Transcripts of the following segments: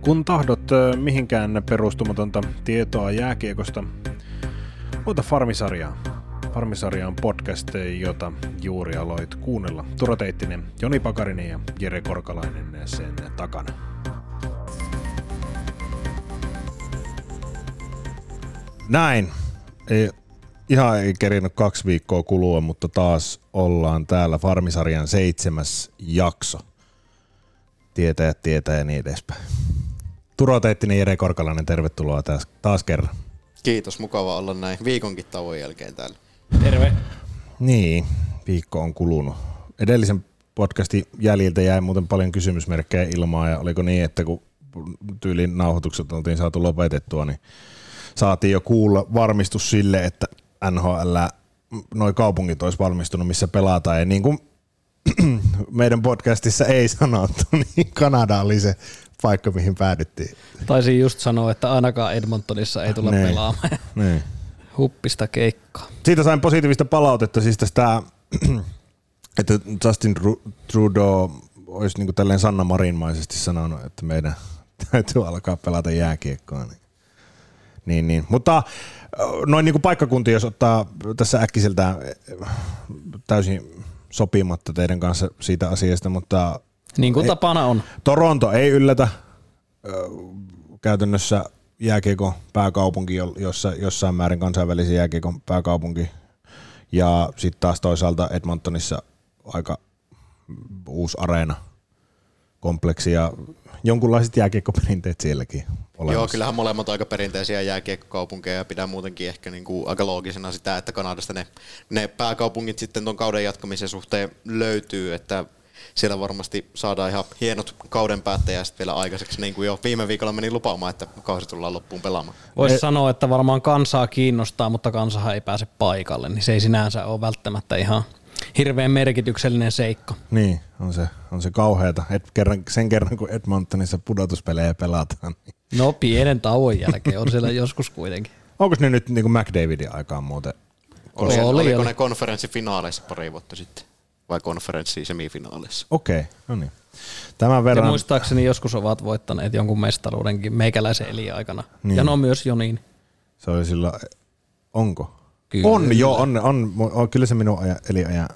Kun tahdot mihinkään perustumatonta tietoa jääkiekosta, ota Farmisarjaa. Farmisarja on podcast, jota juuri aloit kuunnella. Turo Teittinen, Joni Pakarinen ja Jere Korkalainen sen takana. Näin. Ei, ihan ei kerinyt kaksi viikkoa kulua, mutta taas ollaan täällä Farmisarjan seitsemäs jakso. Tietäjät tietää ja niin edespäin. Turo Teittinen, Jere Korkalainen, tervetuloa taas, taas kerran. Kiitos, mukava olla näin viikonkin tauon jälkeen täällä. Terve. Niin, viikko on kulunut. Edellisen podcastin jäljiltä jäi muuten paljon kysymysmerkkejä ilmaan ja oliko niin, että kun tyylin nauhoitukset oltiin saatu lopetettua, niin saatiin jo kuulla varmistus sille, että NHL, noin kaupungit olisi valmistunut, missä pelataan. Ja niin kuin meidän podcastissa ei sanottu, niin Kanada oli se paikka, mihin päädyttiin. Taisin just sanoa, että ainakaan Edmontonissa ei tulla Niin. pelaamaan. Niin. Huppista keikkaa. Siitä sain positiivista palautetta siis tästä, että Justin Tru- Trudeau olisi niin tälleen Sanna Marinmaisesti sanonut, että meidän täytyy alkaa pelata jääkiekkoa. Niin, niin, niin. Mutta noin niin kuin paikkakunti, jos ottaa tässä äkkiseltä täysin sopimatta teidän kanssa siitä asiasta, mutta Niin kuin Ei. tapana on. Toronto ei yllätä käytännössä jääkiekon pääkaupunki, jo- jossa, jossain määrin kansainvälisen jääkiekon pääkaupunki. Ja sitten taas toisaalta Edmontonissa aika uusi areena kompleksi ja jonkunlaiset jääkiekkoperinteet sielläkin olemassa. Joo, kyllähän molemmat aika perinteisiä jääkiekkokaupunkeja ja pidän muutenkin ehkä niin kuin aika loogisena sitä, että Kanadasta ne, ne pääkaupungit sitten ton kauden jatkamisen suhteen löytyy, että siellä varmasti saadaan ihan hienot kauden päättäjät vielä aikaiseksi, niin kuin jo viime viikolla meni lupaamaan, että kausi tullaan loppuun pelaamaan. Voisi Ei- sanoa, että varmaan kansaa kiinnostaa, mutta kansahan ei pääse paikalle, niin se ei sinänsä ole välttämättä ihan hirveän merkityksellinen seikka. Niin, on se, on se kauheata. Et kerran, sen kerran, kun Edmontonissa pudotuspelejä pelataan. Niin. No pienen tauon jälkeen on siellä joskus kuitenkin. Onko ne nyt niin kuin McDavidin aikaan muuten? Oli, Oli, oli, oliko oli. ne konferenssifinaaleissa pari vuotta sitten vai konferenssi semifinaaleissa? Okei, no niin. Tämän Ja verran... muistaakseni joskus ovat voittaneet jonkun mestaruudenkin meikäläisen elinaikana. Niin. Ja no myös Jonin. Se oli silloin, onko? Kyllä. On, joo, on, on, on, kyllä se minun ajan, eli ajan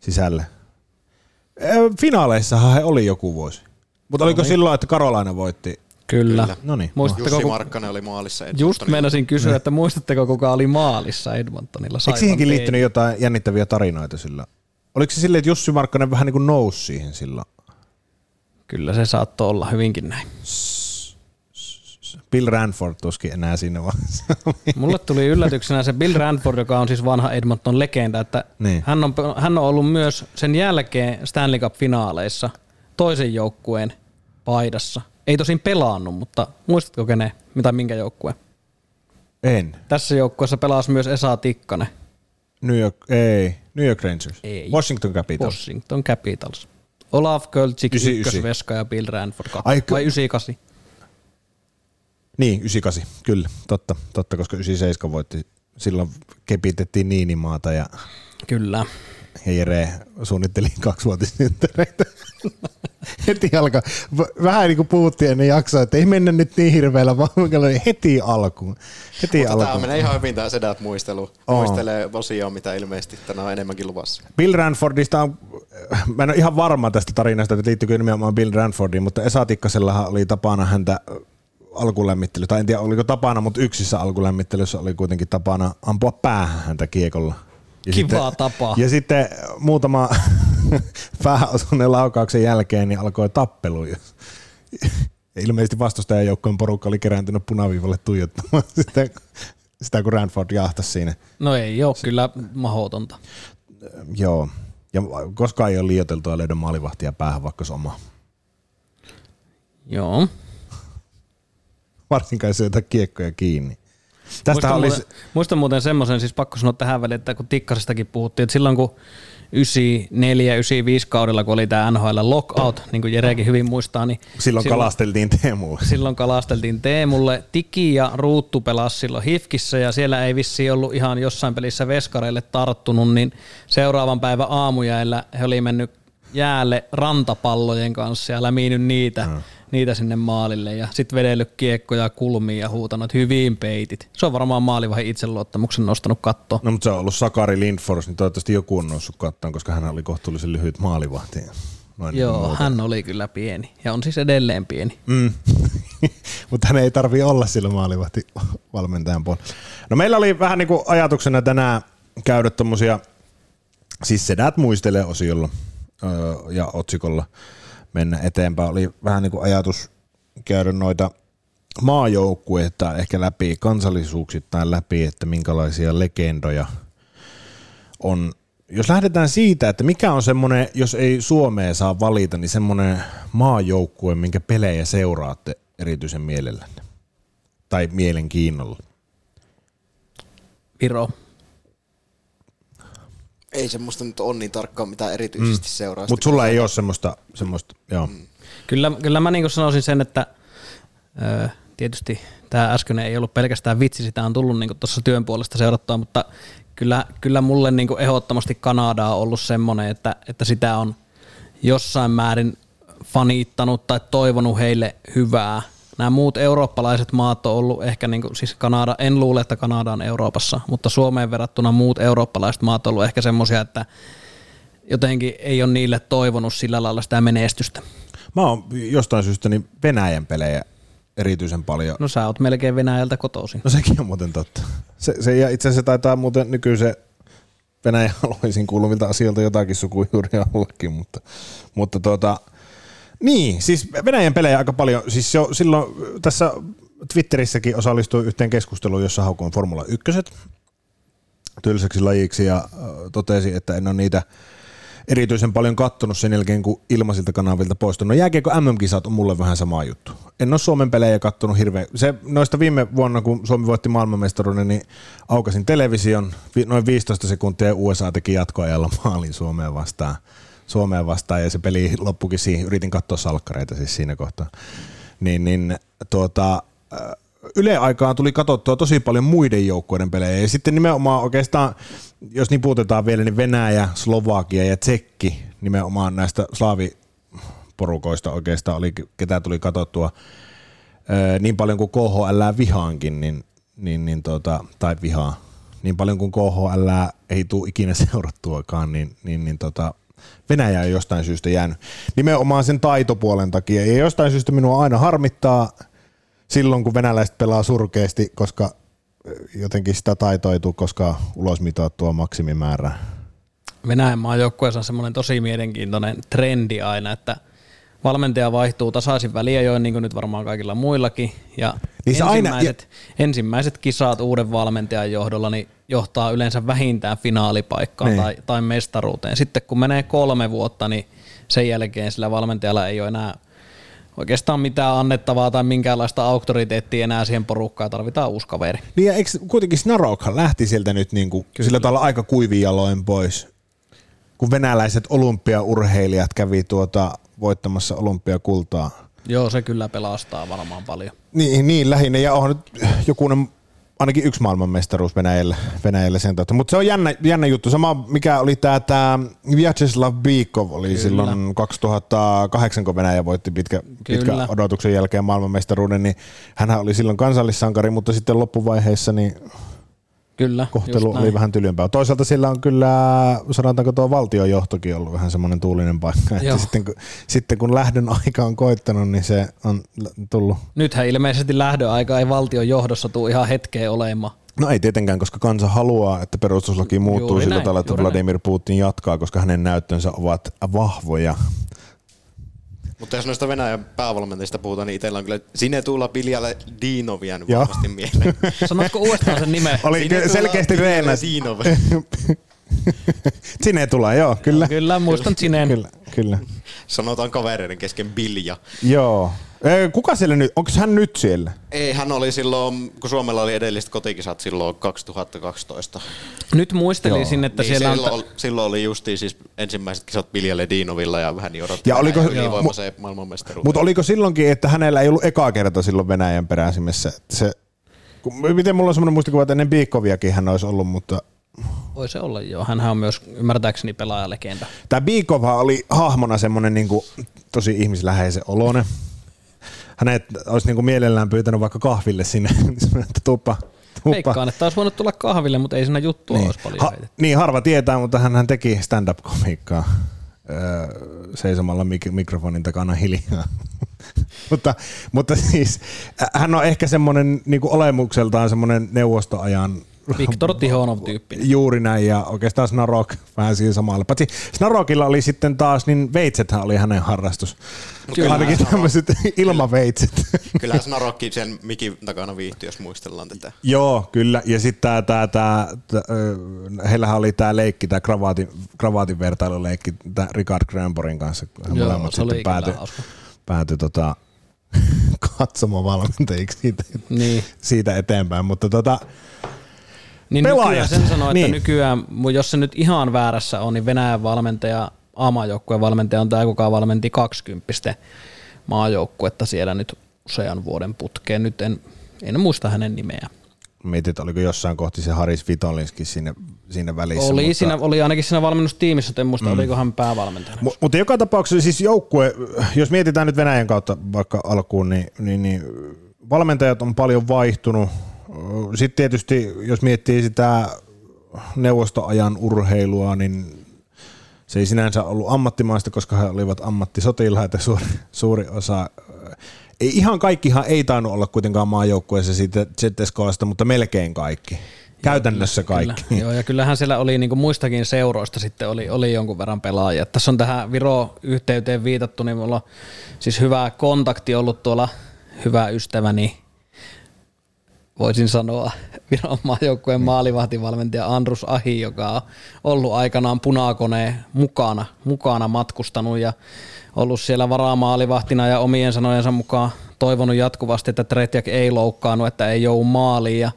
sisällä. Ö, Finaaleissahan he oli joku vuosi. Mutta oliko Oli. silloin, että Karolaina voitti? Kyllä. Kyllä. No niin. Muistatteko, Jussi Markkanen oli maalissa. Just Edmontonilla. meinasin kysyä, että muistatteko kuka oli maalissa Edmontonilla? Eikö siihenkin liittynyt jotain jännittäviä tarinoita sillä? Oliko se silleen, että Jussi Markkanen vähän niin kuin nousi siihen silloin? Kyllä se saattoi olla hyvinkin näin. Bill Ranford tuskin enää siinä vaiheessa. Mulle tuli yllätyksenä se Bill Ranford, joka on siis vanha Edmonton legenda, että Niin. hän, on, hän on ollut myös sen jälkeen Stanley Cup-finaaleissa toisen joukkueen paidassa. Ei tosin pelannut, mutta muistatko kenen, mitä minkä joukkueen? en. Tässä joukkueessa pelasi myös Esa Tikkanen, New York, ei. New York Rangers. Ei. Washington Capitals. Washington Capitals. Olaf Költsik, 99. ykkösveska ja Bill Ranford, kaksi. Ai, ky- vai 98? Niin, 98, kyllä, totta, totta, koska 97 voitti, silloin kepitettiin Niinimaata ja, Kyllä. ja Jere suunnitteli kaksivuotissynttäreitä. heti alkaa. Vähän niin kuin puhuttiin ennen jaksoa, että ei mennä nyt niin hirveällä, vaan heti alkuun. Heti Mutta tämä alkuun. menee ihan hyvin tämä Sedat muistelu. Oo. Muistelee osioon, mitä ilmeisesti tänään on enemmänkin luvassa. Bill Ranfordista on, mä en ole ihan varma tästä tarinasta, että liittyykö nimenomaan Bill Ranfordiin, mutta Esa Tikkasellahan oli tapana häntä alkulämmittely, tai en tiedä oliko tapana, mutta yksissä alkulämmittelyssä oli kuitenkin tapana ampua päähän häntä kiekolla. Ja Kivaa tapaa. Ja sitten muutama pääosuinen laukauksen jälkeen niin alkoi tappelu. Ilmeisesti vastustajan joukkojen porukka oli kerääntynyt punaviivalle tuijottamaan sitä, sitä kun Ranford jahtasi siinä. No ei ole kyllä mahdotonta. Joo. Ja koskaan ei ole liioiteltua löydä maalivahtia päähän, vaikka se oma. Joo. Varsinkaan syötä kiekkoja kiinni. Tästä Muistan, olisi... muuten, muistan muuten semmoisen, siis pakko sanoa tähän väliin, että kun Tikkasestakin puhuttiin, että silloin kun 94-95 kaudella, kun oli tämä NHL lockout, niin kuin Jerekin hyvin muistaa, niin Silloin, silloin kalasteltiin Teemulle. silloin kalasteltiin Teemulle. Tiki ja Ruuttu pelasi silloin Hifkissä ja siellä ei vissiin ollut ihan jossain pelissä veskareille tarttunut, niin seuraavan päivän aamujäillä he oli mennyt jäälle rantapallojen kanssa ja läminyt niitä. Hmm. Niitä sinne maalille ja sitten vedellyt kiekkoja kulmiin ja huutanut hyvin peitit. Se on varmaan maalivahin itseluottamuksen nostanut kattoon. No mutta se on ollut Sakari Lindfors, niin toivottavasti joku on noussut kattoon, koska hän oli kohtuullisen lyhyt maalivahti. Noin Joo, muuta. hän oli kyllä pieni ja on siis edelleen pieni. Mm. mutta hän ei tarvi olla sillä maalivahti valmentajan puolella. No meillä oli vähän niin kuin ajatuksena tänään käydä tuommoisia, siis sedät muistelee osiolla ja otsikolla mennä eteenpäin. Oli vähän niin kuin ajatus käydä noita maajoukkueita ehkä läpi, kansallisuuksittain läpi, että minkälaisia legendoja on. Jos lähdetään siitä, että mikä on semmoinen, jos ei Suomea saa valita, niin semmoinen maajoukkue, minkä pelejä seuraatte erityisen mielellänne tai mielenkiinnolla? Viro. Ei semmoista nyt ole niin tarkkaan mitään erityisesti mm. seuraa. Mutta sulla ei ole semmoista, semmoista joo. Mm. Kyllä, kyllä mä niin sanoisin sen, että ö, tietysti tämä äsken ei ollut pelkästään vitsi, sitä on tullut niin tuossa työn puolesta seurattua, mutta kyllä, kyllä mulle niin ehdottomasti Kanada on ollut semmoinen, että, että sitä on jossain määrin faniittanut tai toivonut heille hyvää – nämä muut eurooppalaiset maat on ollut ehkä, niin kuin, siis Kanada, en luule, että Kanada on Euroopassa, mutta Suomeen verrattuna muut eurooppalaiset maat on ollut ehkä semmoisia, että jotenkin ei ole niille toivonut sillä lailla sitä menestystä. Mä oon jostain syystä niin Venäjän pelejä erityisen paljon. No sä oot melkein Venäjältä kotoisin. No sekin on muuten totta. Se, se ja itse asiassa taitaa muuten nykyisen Venäjän alueisiin kuuluvilta asioilta jotakin sukujuuria ollakin, mutta, mutta tuota, niin, siis Venäjän pelejä aika paljon. Siis jo silloin tässä Twitterissäkin osallistui yhteen keskusteluun, jossa haukuin Formula 1 tylsäksi lajiksi ja totesi, että en ole niitä erityisen paljon kattonut sen jälkeen, kun ilmaisilta kanavilta poistunut. No jääkiekko MM-kisat on mulle vähän sama juttu. En ole Suomen pelejä kattonut hirveän. Se, noista viime vuonna, kun Suomi voitti maailmanmestaruuden, niin aukasin television. Noin 15 sekuntia USA teki jatkoajalla maalin Suomeen vastaan. Suomeen vastaan ja se peli loppukin siihen, yritin katsoa salkkareita siis siinä kohtaa. Niin, niin tuota, Yle aikaan tuli katsottua tosi paljon muiden joukkueiden pelejä ja sitten nimenomaan oikeastaan, jos puutetaan vielä, niin Venäjä, Slovakia ja Tsekki nimenomaan näistä slaaviporukoista oikeastaan oli, ketä tuli katsottua niin paljon kuin KHL vihaankin, niin, niin, niin tuota, tai vihaa, niin paljon kuin KHL ei tule ikinä seurattuakaan, niin, niin, niin tota, Venäjä on jostain syystä jäänyt nimenomaan sen taitopuolen takia. Ja jostain syystä minua aina harmittaa silloin, kun venäläiset pelaa surkeasti, koska jotenkin sitä taitoituu, koska ulosmitoittua maksimimäärää. Venäjän maajoukkueessa on semmoinen tosi mielenkiintoinen trendi aina, että valmentaja vaihtuu tasaisin väliä jo niin kuin nyt varmaan kaikilla muillakin. Ja niin ensimmäiset, aina, ja... ensimmäiset kisat uuden valmentajan johdolla, niin johtaa yleensä vähintään finaalipaikkaan niin. tai, tai mestaruuteen. Sitten kun menee kolme vuotta, niin sen jälkeen sillä valmentajalla ei ole enää oikeastaan mitään annettavaa tai minkäänlaista auktoriteettia enää siihen porukkaan, tarvitaan uusi kaveri. Niin ja eikö kuitenkin Snarokhan lähti sieltä nyt niin kuin sillä tavalla aika kuivin jaloin pois, kun venäläiset olympiaurheilijat kävi tuota voittamassa olympiakultaa. Joo, se kyllä pelastaa varmaan paljon. Niin, niin lähinnä, ja on nyt jokunen ainakin yksi maailmanmestaruus Venäjällä, Venäjällä sen tautta. Mutta se on jännä, jännä juttu. Sama mikä oli tämä tää Vyacheslav Bikov oli Kyllä. silloin 2008, kun Venäjä voitti pitkä, pitkä odotuksen jälkeen maailmanmestaruuden, niin hän oli silloin kansallissankari, mutta sitten loppuvaiheessa niin Kyllä, kohtelu oli vähän tylympää. Toisaalta sillä on kyllä, sanotaanko tuo valtiojohtokin ollut vähän semmoinen tuulinen paikka. Että sitten, kun, sitten kun lähdön aika on koittanut, niin se on tullut. Nythän ilmeisesti lähdön aika ei valtion johdossa tule ihan hetkeen olemaan. No ei tietenkään, koska kansa haluaa, että perustuslaki muuttuu juuri sillä näin, tavalla, että Vladimir näin. Putin jatkaa, koska hänen näyttönsä ovat vahvoja. Mutta jos noista Venäjän päävalmentajista puhutaan, niin itsellä on kyllä Sinetulla Piljalle Diinovia nyt varmasti mieleen. Sanotko uudestaan sen nimen? Oli Sinetula selkeästi Reenas. Diinov. Sinetula, joo, kyllä. Kyllä, muistan Sineen. Kyllä, kyllä. Sanotaan kavereiden kesken Bilja. Joo. Kuka siellä nyt, onko hän nyt siellä? Ei, hän oli silloin, kun Suomella oli edelliset kotikisat silloin 2012. Nyt muistelisin, Joo. että niin siellä silloin, on... silloin oli justiin siis ensimmäiset kisat Vilja Ledínovilla ja vähän niin odotti ja oliko, ylivoimaiseen maailmanmestaruuteen. Mutta oliko silloinkin, että hänellä ei ollut ekaa kerta silloin Venäjän peräsimessä? Se, kun, miten mulla on semmoinen muistikuva, että ennen Biikoviakin hän olisi ollut, mutta voi se olla, joo. Hän on myös ymmärtääkseni pelaajalegenda. Tämä Biikova oli hahmona semmoinen niin kuin, tosi ihmisläheisen olone. Hänet olisi niin kuin mielellään pyytänyt vaikka kahville sinne, että tuppa. Veikkaan, että olisi voinut tulla kahville, mutta ei siinä juttua niin. olisi paljon ha, heitetty. Niin, harva tietää, mutta hän teki stand-up-komiikkaa öö, seisomalla mik- mikrofonin takana hiljaa. mutta, mutta siis hän on ehkä semmoinen niin olemukseltaan semmoinen neuvostoajan Viktor Tihonov tyyppinen. Juuri näin, ja oikeastaan Snarok vähän siinä samalla. Paitsi Snarokilla oli sitten taas, niin veitsethän oli hänen harrastus. Kyllä, Ainakin tämmöiset ilmaveitset. Kyllä Snarokki sen mikin takana viihtyi, jos muistellaan tätä. Joo, kyllä. Ja sitten tää, tää, tää, tää, heillähän oli tämä leikki, tämä kravaatin, kravaatin vertailuleikki tää Richard Grönborin kanssa. He Joo, molemmat sitten päätyi, päätyi tota, katsomavalmentajiksi siitä, Niin. siitä eteenpäin. Mutta tota, Niin Pelaajat. nykyään sen sanoo, että Niin. nykyään, jos se nyt ihan väärässä on, niin Venäjän valmentaja, A-maajoukkueen valmentaja on tämä, kuka valmenti 20 maajoukkuetta siellä nyt usean vuoden putkeen. Nyt en, en muista hänen nimeä. mietin, että oliko jossain kohti se Haris Vitolinski siinä, siinä välissä. Oli, mutta, siinä, oli ainakin siinä valmennustiimissä, en muista, mm. oliko hän päävalmentajana. Mu- mutta joka tapauksessa siis joukkue, jos mietitään nyt Venäjän kautta vaikka alkuun, niin, niin, niin valmentajat on paljon vaihtunut. Sitten tietysti, jos miettii sitä neuvostoajan urheilua, niin se ei sinänsä ollut ammattimaista, koska he olivat ammattisotilaita suuri, suuri osa. Ei, ihan kaikkihan ei tainnut olla kuitenkaan maajoukkueessa siitä ZSKsta, mutta melkein kaikki. Käytännössä kaikki. Kyllä, joo, ja kyllähän siellä oli niin muistakin seuroista sitten oli, oli jonkun verran pelaajia. Tässä on tähän Viro-yhteyteen viitattu, niin mulla on siis hyvä kontakti ollut tuolla hyvä ystäväni, voisin sanoa, Viron maajoukkueen maalivahtivalmentaja Andrus Ahi, joka on ollut aikanaan punakoneen mukana, mukana matkustanut ja ollut siellä varamaalivahtina ja omien sanojensa mukaan toivonut jatkuvasti, että Tretjak ei loukkaannut, että ei joudu maaliin. Ja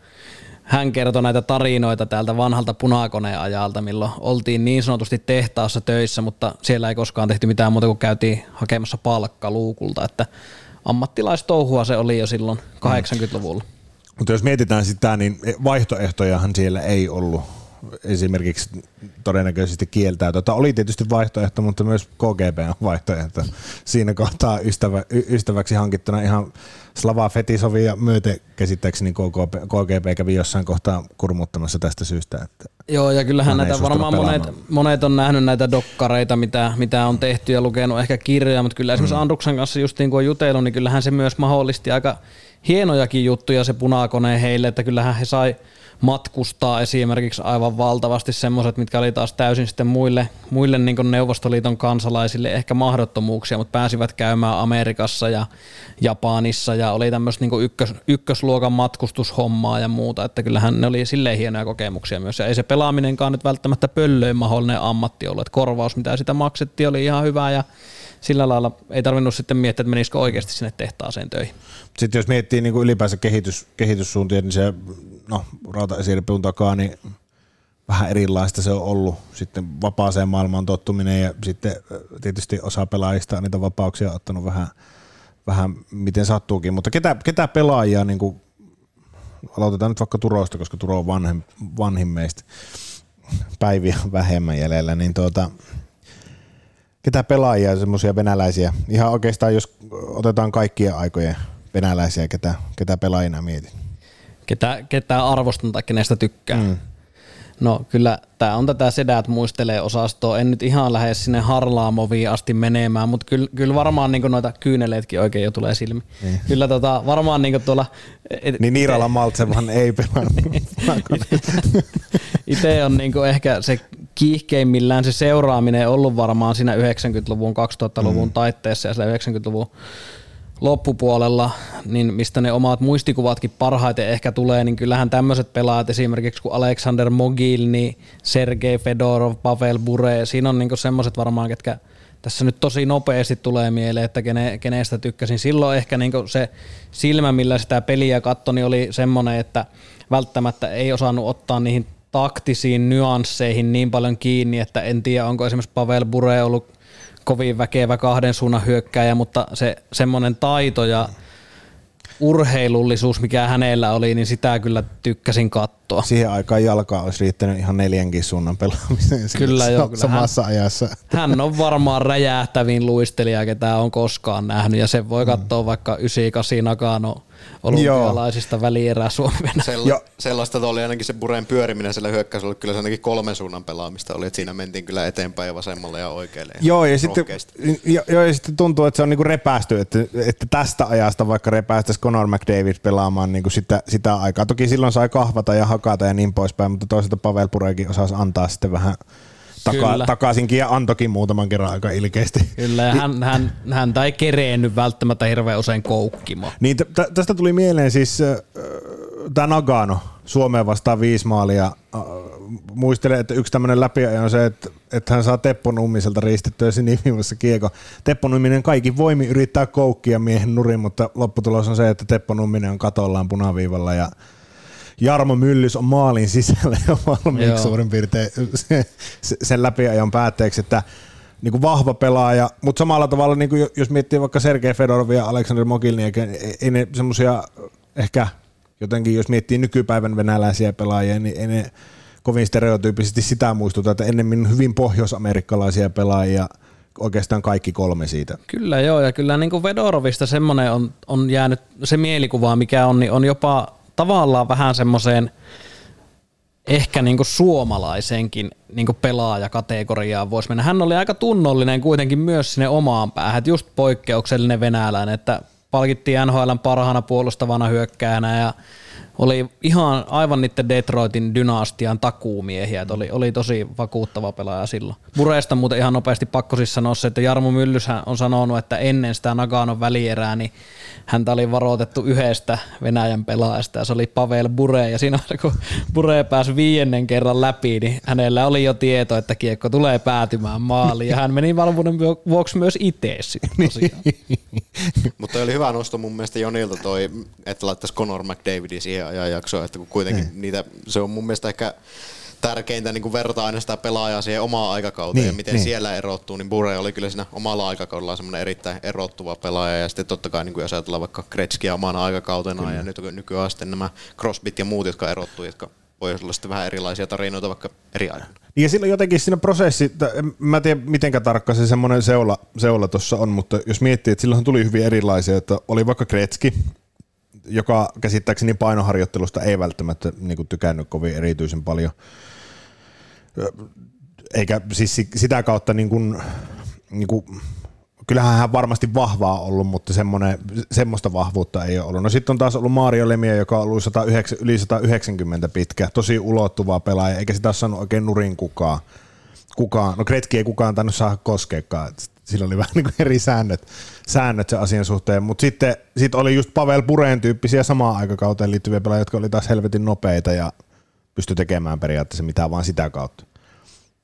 hän kertoi näitä tarinoita täältä vanhalta punakoneen ajalta, milloin oltiin niin sanotusti tehtaassa töissä, mutta siellä ei koskaan tehty mitään muuta kuin käytiin hakemassa palkka luukulta, että ammattilaistouhua se oli jo silloin 80-luvulla. Mutta jos mietitään sitä, niin vaihtoehtojahan siellä ei ollut esimerkiksi todennäköisesti kieltää. Tota, oli tietysti vaihtoehto, mutta myös KGB on vaihtoehto. Siinä kohtaa ystävä, ystäväksi hankittuna ihan Slava Fetisovia myöten käsittääkseni KGB, KGB kävi jossain kohtaa kurmuttamassa tästä syystä. Että Joo, ja kyllähän näitä varmaan monet, pelaamaan. monet on nähnyt näitä dokkareita, mitä, mitä on tehty ja lukenut ehkä kirjoja, mutta kyllä esimerkiksi Andruksen kanssa just niin kuin on jutellut, niin kyllähän se myös mahdollisti aika hienojakin juttuja se punakone heille, että kyllähän he sai matkustaa esimerkiksi aivan valtavasti semmoiset, mitkä oli taas täysin sitten muille, muille niin Neuvostoliiton kansalaisille ehkä mahdottomuuksia, mutta pääsivät käymään Amerikassa ja Japanissa ja oli tämmöistä niin ykkös, ykkösluokan matkustushommaa ja muuta, että kyllähän ne oli silleen hienoja kokemuksia myös. Ja ei se pelaaminenkaan nyt välttämättä pöllöin mahdollinen ammatti ollut, että korvaus mitä sitä maksettiin oli ihan hyvä ja sillä lailla ei tarvinnut sitten miettiä, että menisikö oikeasti sinne tehtaaseen töihin. Sitten jos miettii niin kuin ylipäänsä kehitys, kehityssuuntia, niin se no, rautaesiripun takaa, niin vähän erilaista se on ollut. Sitten vapaaseen maailmaan tottuminen ja sitten tietysti osa pelaajista niitä vapauksia ottanut vähän, vähän miten sattuukin. Mutta ketä, ketä pelaajia, niin kuin, aloitetaan nyt vaikka Turosta, koska Turo on vanhem, vanhin meistä päiviä vähemmän jäljellä, niin tuota, ketä pelaajia, semmoisia venäläisiä, ihan oikeastaan jos otetaan kaikkien aikojen venäläisiä, ketä, ketä pelaajina mietin. ketä, ketä arvostan tai kenestä tykkää. Mm. No kyllä tämä on tätä sedät muistelee osastoa. En nyt ihan lähde sinne Harlaamoviin asti menemään, mutta kyllä, kyllä varmaan niin noita kyyneleetkin oikein jo tulee silmi. Niin. Kyllä tota, varmaan niin tuolla... Et, Niin Niirala Maltsevan ei pelannut. Itse on niin ehkä se kiihkeimmillään se seuraaminen ollut varmaan siinä 90-luvun, 2000-luvun mm. taitteessa ja siellä 90-luvun loppupuolella, niin mistä ne omat muistikuvatkin parhaiten ehkä tulee, niin kyllähän tämmöiset pelaajat esimerkiksi kuin Alexander Mogilni, Sergei Fedorov, Pavel Bure, siinä on niinku semmoiset varmaan, ketkä tässä nyt tosi nopeasti tulee mieleen, että kene, kenestä tykkäsin. Silloin ehkä niinku se silmä, millä sitä peliä katsoi, niin oli semmoinen, että välttämättä ei osannut ottaa niihin taktisiin nyansseihin niin paljon kiinni, että en tiedä, onko esimerkiksi Pavel Bure ollut kovin väkevä kahden suunnan hyökkääjä, mutta se semmoinen taito ja urheilullisuus, mikä hänellä oli, niin sitä kyllä tykkäsin katsoa. Siihen aikaan jalkaa olisi riittänyt ihan neljänkin suunnan pelaamiseen kyllä joo, kyllä samassa hän, ajassa. Hän on varmaan räjähtävin luistelija, ketä on koskaan nähnyt, ja sen voi katsoa mm. vaikka 98 Nagano olympialaisista välierää Suomen. Sella, sellaista oli ainakin se Bureen pyöriminen siellä hyökkäys oli kyllä se ainakin kolmen suunnan pelaamista oli, että siinä mentiin kyllä eteenpäin ja vasemmalle ja oikealle. Joo ja, sitten, jo, jo, ja sitten tuntuu, että se on niinku repästy, että, että tästä ajasta vaikka repäistäisi Conor McDavid pelaamaan niinku sitä, sitä aikaa. Toki silloin sai kahvata ja hakata ja niin poispäin, mutta toisaalta Pavel Purekin osasi antaa sitten vähän taka, takaisinkin ja antokin muutaman kerran aika ilkeästi. Kyllä, ja hän, hän, hän ei kereennyt välttämättä hirveän usein koukkimaan. Niin, t- tästä tuli mieleen siis äh, tämä Nagano, Suomeen vastaan viisi maalia. Äh, muistelen, että yksi tämmöinen läpiaja on se, että, että hän saa Teppo Nummiselta riistettyä sinivimassa kiekko. Teppo Numminen kaikki voimi yrittää koukkia miehen nurin, mutta lopputulos on se, että Teppo Numminen on katollaan punaviivalla ja Jarmo Myllys on maalin sisällä jo valmiiksi suurin piirtein sen läpiajon päätteeksi, että niin kuin vahva pelaaja, mutta samalla tavalla niin kuin jos miettii vaikka Sergei Fedorov ja Aleksander Mogilni, ei ne semmoisia ehkä jotenkin, jos miettii nykypäivän venäläisiä pelaajia, niin ei ne kovin stereotyyppisesti sitä muistuta, että ennemmin hyvin pohjoisamerikkalaisia pelaajia, oikeastaan kaikki kolme siitä. Kyllä joo, ja kyllä niin kuin Vedorovista semmoinen on, on jäänyt se mielikuva, mikä on, niin on jopa tavallaan vähän semmoiseen ehkä niinku suomalaisenkin niinku pelaajakategoriaan voisi mennä. Hän oli aika tunnollinen kuitenkin myös sinne omaan päähän, että just poikkeuksellinen venäläinen, että palkittiin NHLn parhaana puolustavana hyökkäänä ja oli ihan aivan niiden Detroitin dynastian takuumiehiä, että oli, oli tosi vakuuttava pelaaja silloin. Bureesta muuten ihan nopeasti pakko siis sanoa se, että Jarmo Myllyshän on sanonut, että ennen sitä Naganon välierää, niin häntä oli varoitettu yhdestä Venäjän pelaajasta ja se oli Pavel Bure. Ja siinä kun Bure pääsi viiennen kerran läpi, niin hänellä oli jo tieto, että kiekko tulee päätymään maaliin. Ja hän meni valmuuden vuoksi myös itse Mutta oli hyvä nosto mun mielestä Jonilta toi, että laittaisi Conor McDavidin siihen ajanjaksoon, että kun kuitenkin niin. niitä, se on mun mielestä ehkä tärkeintä niin verrata aina sitä pelaajaa siihen omaan aikakauteen niin, ja miten niin. siellä erottuu, niin Bure oli kyllä siinä omalla aikakaudellaan semmoinen erittäin erottuva pelaaja ja sitten totta kai niin kuin jos ajatellaan vaikka Kretskia omana aikakautena kyllä. ja nyt nykyään sitten nämä Crossbit ja muut, jotka erottuu, jotka voi olla sitten vähän erilaisia tarinoita vaikka eri ajan. Niin ja silloin jotenkin siinä prosessi, mä en tiedä miten tarkka se semmoinen seula, seula tuossa on, mutta jos miettii, että silloin tuli hyvin erilaisia, että oli vaikka Kretski, joka käsittääkseni painoharjoittelusta ei välttämättä niin tykännyt kovin erityisen paljon. Eikä siis sitä kautta niin kuin, niin kuin, kyllähän hän varmasti vahvaa ollut, mutta semmoista vahvuutta ei ole ollut. No sitten on taas ollut Mario Lemia, joka on ollut 109, yli 190 pitkä, tosi ulottuva pelaaja, eikä sitä ole saanut oikein nurin kukaan. kukaan. No Kretki ei kukaan tainnut saada koskeekaan, sillä oli vähän niin kuin eri säännöt, säännöt sen asian suhteen, mutta sitten sit oli just Pavel Pureen tyyppisiä samaan aikakauteen liittyviä pelaajia, jotka oli taas helvetin nopeita ja pysty tekemään periaatteessa mitään vaan sitä kautta.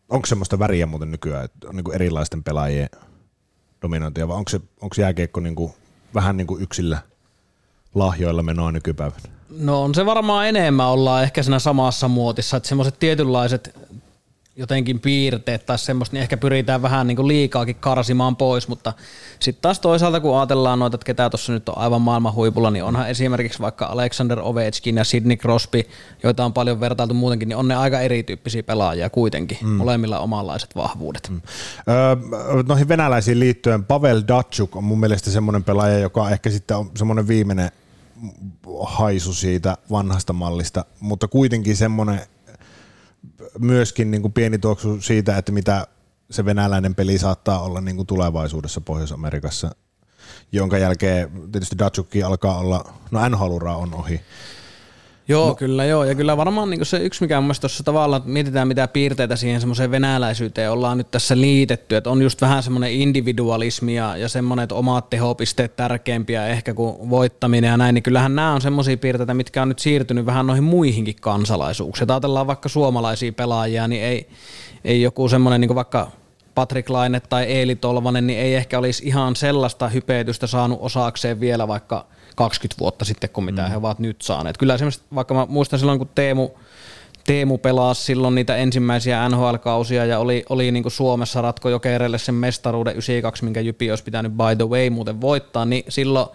Onko semmoista väriä muuten nykyään, että on niin erilaisten pelaajien dominointia, vai onko, se, onko jääkiekko niin kuin, vähän niin kuin yksillä lahjoilla menoa nykypäivänä? No on se varmaan enemmän, ollaan ehkä siinä samassa muotissa, että semmoiset tietynlaiset jotenkin piirteet tai semmoista, niin ehkä pyritään vähän niin kuin liikaakin karsimaan pois, mutta sitten taas toisaalta kun ajatellaan noita, että ketä tuossa nyt on aivan maailman huipulla, niin onhan esimerkiksi vaikka Alexander Ovechkin ja Sidney Crosby, joita on paljon vertailtu muutenkin, niin on ne aika erityyppisiä pelaajia kuitenkin, mm. molemmilla omanlaiset vahvuudet. Mm. Öö, noihin venäläisiin liittyen Pavel Datsuk on mun mielestä semmoinen pelaaja, joka ehkä sitten on semmoinen viimeinen haisu siitä vanhasta mallista, mutta kuitenkin semmoinen myöskin niin kuin pieni tuoksu siitä, että mitä se venäläinen peli saattaa olla niin kuin tulevaisuudessa Pohjois-Amerikassa, jonka jälkeen tietysti Datsukki alkaa olla, no nhl on ohi, Joo, no. kyllä joo. Ja kyllä varmaan niin se yksi, mikä on mielestäni tuossa tavalla, että mietitään mitä piirteitä siihen semmoiseen venäläisyyteen ollaan nyt tässä liitetty, että on just vähän semmoinen individualismi ja, ja semmoinen, että omat tehopisteet tärkeämpiä ehkä kuin voittaminen ja näin, niin kyllähän nämä on semmoisia piirteitä, mitkä on nyt siirtynyt vähän noihin muihinkin kansalaisuuksiin. Ajatellaan vaikka suomalaisia pelaajia, niin ei, ei joku semmoinen niin vaikka Patrick Laine tai Eeli Tolvanen, niin ei ehkä olisi ihan sellaista hypeetystä saanut osakseen vielä vaikka – 20 vuotta sitten kuin mitä mm. he ovat nyt saaneet. Kyllä esimerkiksi, vaikka mä muistan silloin, kun Teemu, Teemu pelasi silloin niitä ensimmäisiä NHL-kausia ja oli, oli niin kuin Suomessa Ratko Jokereille sen mestaruuden 92, minkä Jypi olisi pitänyt by the way muuten voittaa, niin silloin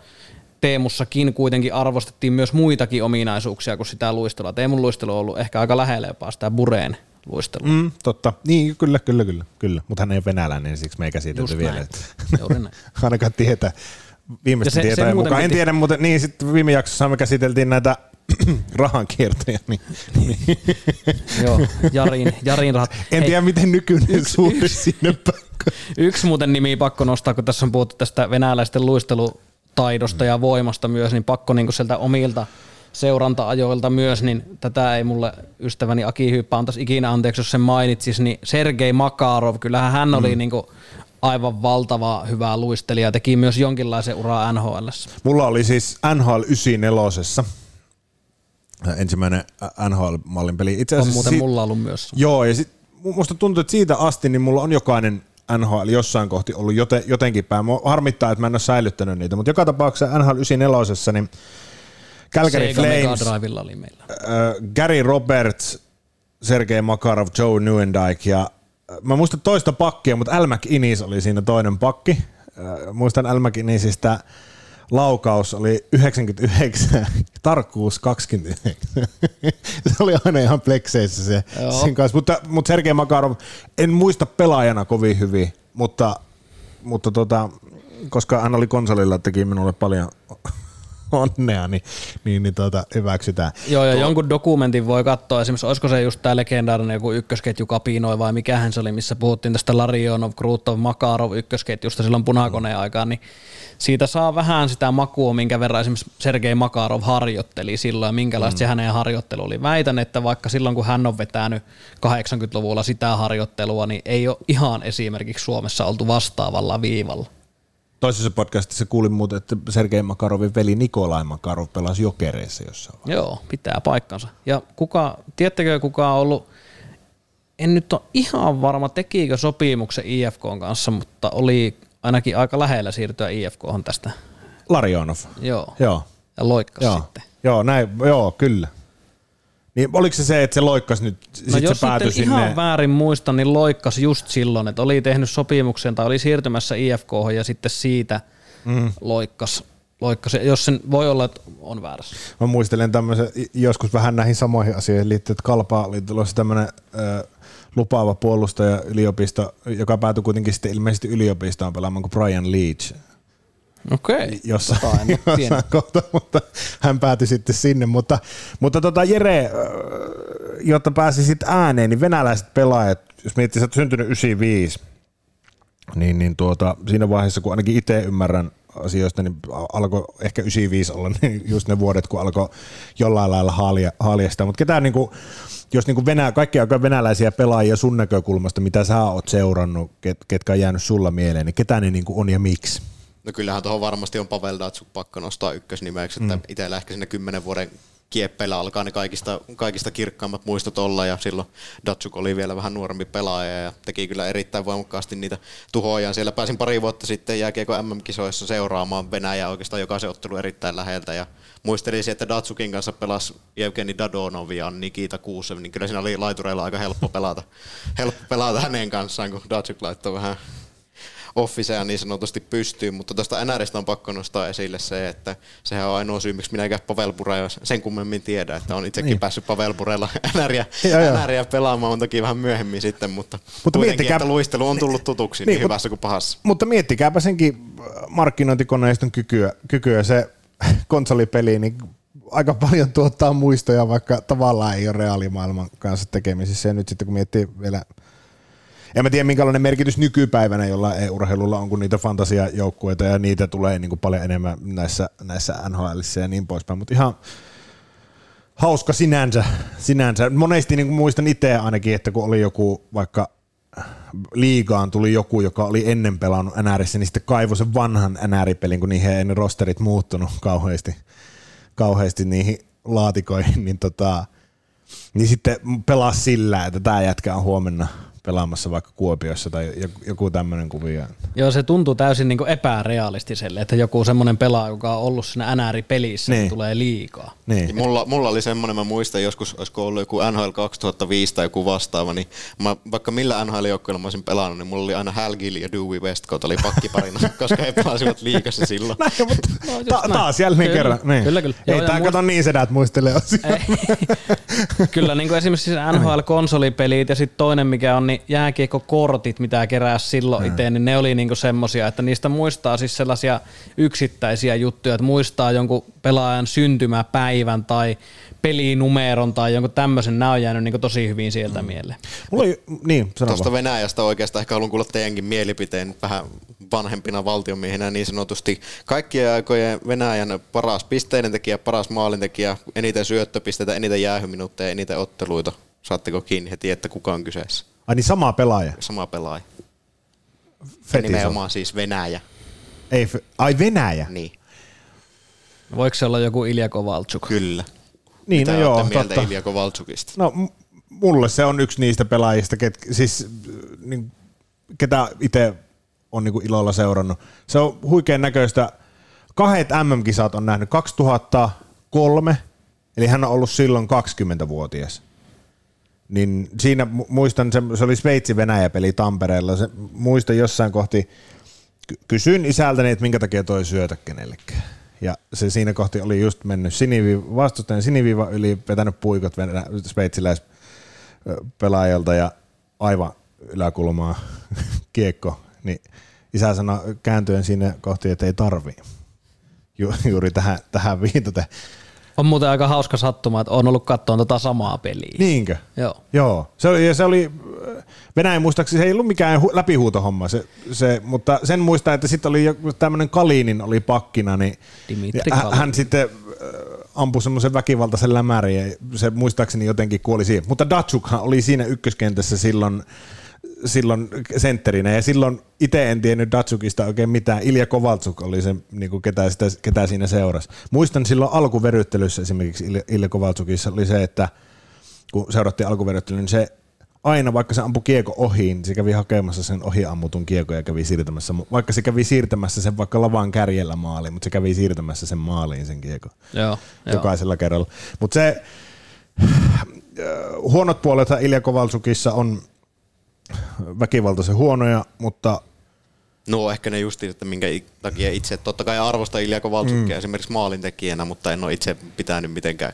Teemussakin kuitenkin arvostettiin myös muitakin ominaisuuksia kuin sitä luistelua. Teemun luistelu on ollut ehkä aika lähellä jopa sitä Bureen luistelua. Mm, totta. Niin, kyllä, kyllä, kyllä. kyllä. Mutta hän ei ole venäläinen, siksi me ei käsitelty vielä. näin. ainakaan tietää tietoja muuten mukaan. En piti- tiedä, mutta niin sitten viime jaksossa me käsiteltiin näitä rahankiertoja, niin Joo, Jarin, Jarin rahat. en Hei, tiedä miten nykyinen yksi- suhde yksi- sinne päin. Yksi muuten nimi pakko nostaa, kun tässä on puhuttu tästä venäläisten luistelutaidosta ja voimasta myös, niin pakko niin sieltä omilta seuranta-ajoilta myös, niin tätä ei mulle ystäväni Aki Hyyppä antaisi ikinä anteeksi, jos sen mainitsis, niin Sergei Makarov, kyllähän hän oli niin kuin aivan valtava hyvä luistelija, teki myös jonkinlaisen uraa NHL. Mulla oli siis NHL 94 ensimmäinen NHL-mallin peli. Itse On muuten si- mulla ollut myös. Joo, ja sit musta tuntuu, että siitä asti niin mulla on jokainen NHL jossain kohti ollut joten, jotenkin päin. Mua harmittaa, että mä en ole säilyttänyt niitä, mutta joka tapauksessa NHL 94, niin Calgary Sega Flames, oli meillä. äh, Gary Roberts, Sergei Makarov, Joe Newendike ja mä muistan toista pakkia, mutta Al McInnis oli siinä toinen pakki. Muistan Al McInnisistä laukaus oli 99, tarkkuus 29. se oli aina ihan plekseissä se, Joo. sen kanssa. Mutta, mutta Sergei Makarov, en muista pelaajana kovin hyvin, mutta, mutta tota, koska hän oli konsolilla, teki minulle paljon onnea, niin, niin, niin tota, hyväksytään. Joo, ja jonkun dokumentin voi katsoa, esimerkiksi olisiko se just tämä legendaarinen joku ykkösketju kapinoi vai mikähän se oli, missä puhuttiin tästä Larionov, Krutov, Makarov ykkösketjusta silloin punakoneen aikaan, niin siitä saa vähän sitä makua, minkä verran esimerkiksi Sergei Makarov harjoitteli silloin ja minkälaista mm. se hänen harjoittelu oli. Väitän, että vaikka silloin kun hän on vetänyt 80-luvulla sitä harjoittelua, niin ei ole ihan esimerkiksi Suomessa oltu vastaavalla viivalla. Toisessa podcastissa kuulin muuten, että Sergei Makarovin veli Nikolai Makarov pelasi jokereissa jossain vaiheessa. Joo, pitää paikkansa. Ja kuka, tiedättekö kuka on ollut, en nyt ole ihan varma tekikö sopimuksen IFK kanssa, mutta oli ainakin aika lähellä siirtyä IFK tästä. Larionov. Joo. Joo. Ja loikkas Joo. sitten. Joo, näin, joo, kyllä. Niin oliko se se, että se loikkas nyt, No sit jos se päätyi sinne? ihan väärin muista, niin loikkas just silloin, että oli tehnyt sopimuksen tai oli siirtymässä IFK ja sitten siitä mm. loikkas. loikkas. Jos sen voi olla, että on väärässä. Mä muistelen tämmöisen, joskus vähän näihin samoihin asioihin liittyen, että Kalpa oli tulossa tämmöinen lupaava puolustaja yliopisto, joka päätyi kuitenkin sitten ilmeisesti yliopistoon pelaamaan kuin Brian Leach. Okei. Jossa, Tota en jossain kohtaa, mutta hän päätyi sitten sinne. Mutta, mutta tota Jere, ö, jotta pääsi sitten ääneen, niin venäläiset pelaajat, jos miettii, sä oot syntynyt 95, niin, niin tuota, siinä vaiheessa, kun ainakin itse ymmärrän asioista, niin alkoi ehkä 95 olla niin just ne vuodet, kun alkoi jollain lailla haalia, haalia sitä. Mutta ketään, niin kuin, jos niin kuin Venä, kaikki aika venäläisiä pelaajia sun näkökulmasta, mitä sä oot seurannut, ket, ketkä on jäänyt sulla mieleen, niin ketä ne niin kuin on ja miksi? No kyllähän tuohon varmasti on Pavel Datsuk pakko nostaa ykkösnimeksi, että mm. itsellä ehkä sinne kymmenen vuoden kieppeillä alkaa ne kaikista, kaikista kirkkaimmat muistot olla ja silloin Datsuk oli vielä vähän nuorempi pelaaja ja teki kyllä erittäin voimakkaasti niitä tuhoja. Siellä pääsin pari vuotta sitten jääkiekko MM-kisoissa seuraamaan Venäjää oikeastaan jokaisen ottelu erittäin läheltä ja muistelisin, että Datsukin kanssa pelasi Evgeni Dadonov ja Nikita Kuusev, niin kyllä siinä oli laitureilla aika helppo pelata, helppo pelata hänen kanssaan, kun Datsuk laittoi vähän officeja niin sanotusti pystyyn, mutta tuosta NRistä on pakko nostaa esille se, että sehän on ainoa syy, miksi minäkään Pavel Burea sen kummemmin tiedä, että on itsekin niin. päässyt Pavel Burella NRiä. NRiä pelaamaan, on toki vähän myöhemmin sitten, mutta, Mutta miettikää- että luistelu on tullut tutuksi niin, Niin, hyvässä kuin pahassa. Mutta miettikääpä senkin markkinointikoneiston kykyä, kykyä se konsolipeli, niin aika paljon tuottaa muistoja, vaikka tavallaan ei ole reaalimaailman kanssa tekemisissä. Ja nyt sitten kun miettii vielä, en mä tiedä minkälainen merkitys nykypäivänä jolla e-urheilulla on, kun niitä fantasiajoukkueita ja niitä tulee niin kuin paljon enemmän näissä, näissä NHLissä ja niin poispäin. Mutta ihan hauska sinänsä. sinänsä. Monesti niin kuin muistan itse ainakin, että kun oli joku vaikka liigaan tuli joku, joka oli ennen pelannut NRissä, niin sitten kaivoi sen vanhan NR-pelin, kun niihin ei ne rosterit muuttunut kauheasti, kauheasti niihin laatikoihin, niin, tota, niin sitten pelaa sillä, että tämä jätkä on huomenna pelaamassa vaikka Kuopiossa tai joku tämmöinen kuvio. Joo, se tuntuu täysin niin epärealistiselle, että joku semmoinen pelaaja, joka on ollut siinä NR-pelissä, niin. tulee liikaa. Niin. Mulla, mulla oli semmoinen, mä muistan joskus, olisiko ollut joku NHL 2005 tai joku vastaava, niin mä, vaikka millä NHL-joukkueella mä olisin pelannut, niin mulla oli aina Hal Gill ja Dewey Westcott oli pakkiparina, koska he pelasivat liikassa silloin. Näin, mutta no, ta- taas jälleen kyllä, kerran. Niin. Kyllä, kyllä. Ei tämä kato niin sedät muistelee Kyllä, niin kuin esimerkiksi NHL-konsolipelit ja sitten toinen, mikä on niin jääkiekko-kortit, mitä kerää silloin itse, niin ne oli niinku semmosia, että niistä muistaa siis sellaisia yksittäisiä juttuja, että muistaa jonkun pelaajan syntymäpäivän tai pelinumeron tai jonkun tämmöisen, nämä on jäänyt niin tosi hyvin sieltä mm. mieleen. Mulla ei, niin, Tuosta Venäjästä oikeastaan ehkä haluan kuulla teidänkin mielipiteen vähän vanhempina valtiomiehinä niin sanotusti. Kaikkien aikojen Venäjän paras pisteiden tekijä, paras maalintekijä, eniten syöttöpisteitä, eniten jäähyminuutteja, eniten otteluita. Saatteko kiinni heti, että kuka on kyseessä? Ai niin sama pelaaja? Sama pelaaja. Fetisov. Nimenomaan siis Venäjä. Ei, ai Venäjä? Niin. Voiko se olla joku Ilja Kovalchuk? Kyllä. Niin, Mitä no joo, mieltä totta. Ilja Kovalchukista? No mulle se on yksi niistä pelaajista, ket, siis, niin, ketä itse on niin ilolla seurannut. Se on huikean näköistä. Kahdet MM-kisat on nähnyt 2003, eli hän on ollut silloin 20-vuotias niin siinä muistan, se, se oli Sveitsi-Venäjä-peli Tampereella, se, muistan jossain kohti, kysyin isältäni, että minkä takia toi syötä kenellekään. Ja se siinä kohti oli just mennyt siniviiva, vastustajan siniviiva yli, vetänyt puikot venä, sveitsiläispelaajalta ja aivan yläkulmaa kiekko, niin isä sanoi kääntyen sinne kohti, että ei tarvii. Ju, juuri tähän, tähän viitaten. On muuten aika hauska sattuma, että on ollut katsoa tota samaa peliä. Niinkö? Joo. Joo. Se oli, se oli Venäjän muistaakseni se ei ollut mikään läpihuutohomma, se, se, mutta sen muistaa, että sitten oli joku tämmöinen Kalinin oli pakkina, niin Dimitri hän, hän sitten ampui semmoisen väkivaltaisen lämärin ja se muistaakseni jotenkin kuoli siihen. Mutta Datsukhan oli siinä ykköskentässä silloin silloin sentterinä ja silloin itse en tiennyt Datsukista oikein mitään. Ilja Kovaltsuk oli se, niin kuin ketä, sitä, ketä siinä seurasi. Muistan silloin alkuveryttelyssä esimerkiksi Ilja Kovaltsukissa oli se, että kun seurattiin alkuveryttelyä, niin se aina, vaikka se ampui kiekko ohi, niin se kävi hakemassa sen ohi ammutun kiekko ja kävi siirtämässä, vaikka se kävi siirtämässä sen vaikka lavan kärjellä maaliin, mutta se kävi siirtämässä sen maaliin sen kiekko. Joo, jokaisella jo. kerralla. Mutta se äh, huonot puolet Ilja Kovaltsukissa on väkivaltaisen huonoja, mutta No ehkä ne justi, että minkä takia itse, totta kai arvostan Ilja Kovaltsukia mm. esimerkiksi maalintekijänä, mutta en ole itse pitänyt mitenkään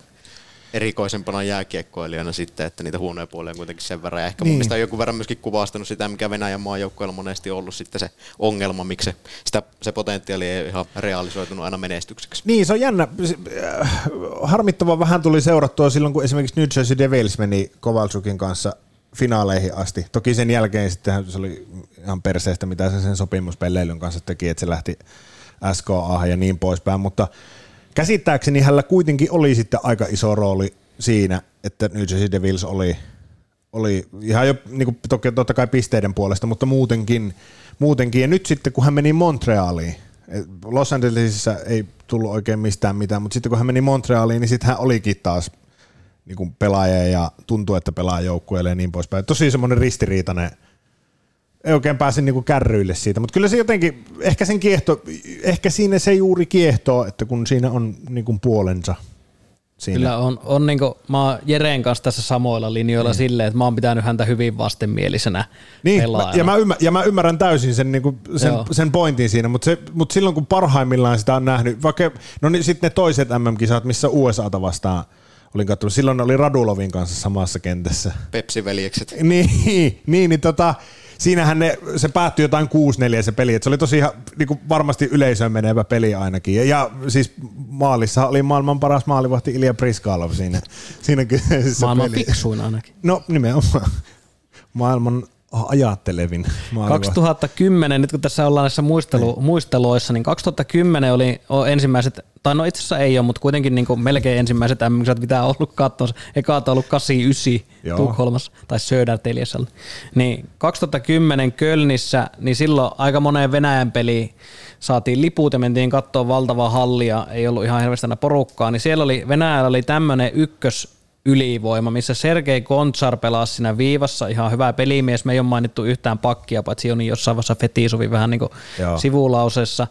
erikoisempana jääkiekkoilijana sitten, että niitä huonoja puolia on kuitenkin sen verran. Ja ehkä niin. mun mielestä on joku verran myöskin kuvastanut sitä, mikä Venäjän maajoukkoilla monesti ollut sitten se ongelma, miksi se, sitä, se potentiaali ei ihan realisoitunut aina menestykseksi. Niin, se on jännä. Äh, harmittava vähän tuli seurattua silloin, kun esimerkiksi New Jersey Devils meni Kovaltsukin kanssa finaaleihin asti. Toki sen jälkeen sitten se oli ihan perseestä, mitä se sen sopimuspelleilyn kanssa teki, että se lähti SKA ja niin poispäin, mutta käsittääkseni hänellä kuitenkin oli sitten aika iso rooli siinä, että New Jersey Devils oli, oli ihan jo niin kuin, toki, totta kai pisteiden puolesta, mutta muutenkin, muutenkin. Ja nyt sitten kun hän meni Montrealiin, Los Angelesissa ei tullut oikein mistään mitään, mutta sitten kun hän meni Montrealiin, niin sitten hän olikin taas niin kuin pelaaja ja tuntuu, että pelaa joukkueelle ja niin poispäin. Tosi semmoinen ristiriitainen, ei oikein pääse niin kuin kärryille siitä, mutta kyllä se jotenkin, ehkä sen kiehto, ehkä siinä se juuri kiehtoo, että kun siinä on niin kuin puolensa. Siinä. Kyllä on, on niin kuin, mä oon Jereen kanssa tässä samoilla linjoilla niin. silleen, että mä oon pitänyt häntä hyvin vastenmielisenä niin, pelaajana. Ja mä, ymmär, ja mä ymmärrän täysin sen, niin kuin sen, sen pointin siinä, mutta, se, mutta silloin kun parhaimmillaan sitä on nähnyt, vaikka no niin sitten ne toiset MM-kisat, missä USAta vastaan – olin katsonut, silloin oli Radulovin kanssa samassa kentässä. Pepsi-veljekset. Niin, niin, niin tota, siinähän ne, se päättyi jotain 6-4 se peli, että se oli tosi ihan, niin kuin varmasti yleisöön menevä peli ainakin. Ja, ja siis maalissa oli maailman paras maalivahti Ilja Priskalov siinä, siinä kyseisessä Maailman peli. fiksuin ainakin. No nimenomaan. Maailman ajattelevin maalivahti. 2010, nyt kun tässä ollaan näissä muistelu, niin. muisteluissa, niin 2010 oli ensimmäiset, tai no itse asiassa ei ole, mutta kuitenkin niin kuin melkein ensimmäiset mm mitä on ollut katsoa. Eka on ollut 89 Tukholmassa tai Söderteliässä. Niin 2010 Kölnissä, niin silloin aika moneen Venäjän peliin saatiin liput ja mentiin katsoa valtavaa hallia, ei ollut ihan hirveästi porukkaa, niin siellä oli, Venäjällä oli tämmöinen ykkös ylivoima, missä Sergei Kontsar pelasi siinä viivassa, ihan hyvä pelimies, me ei ole mainittu yhtään pakkia, paitsi on jossain vaiheessa Fetisovi vähän niin kuin sivulausessa.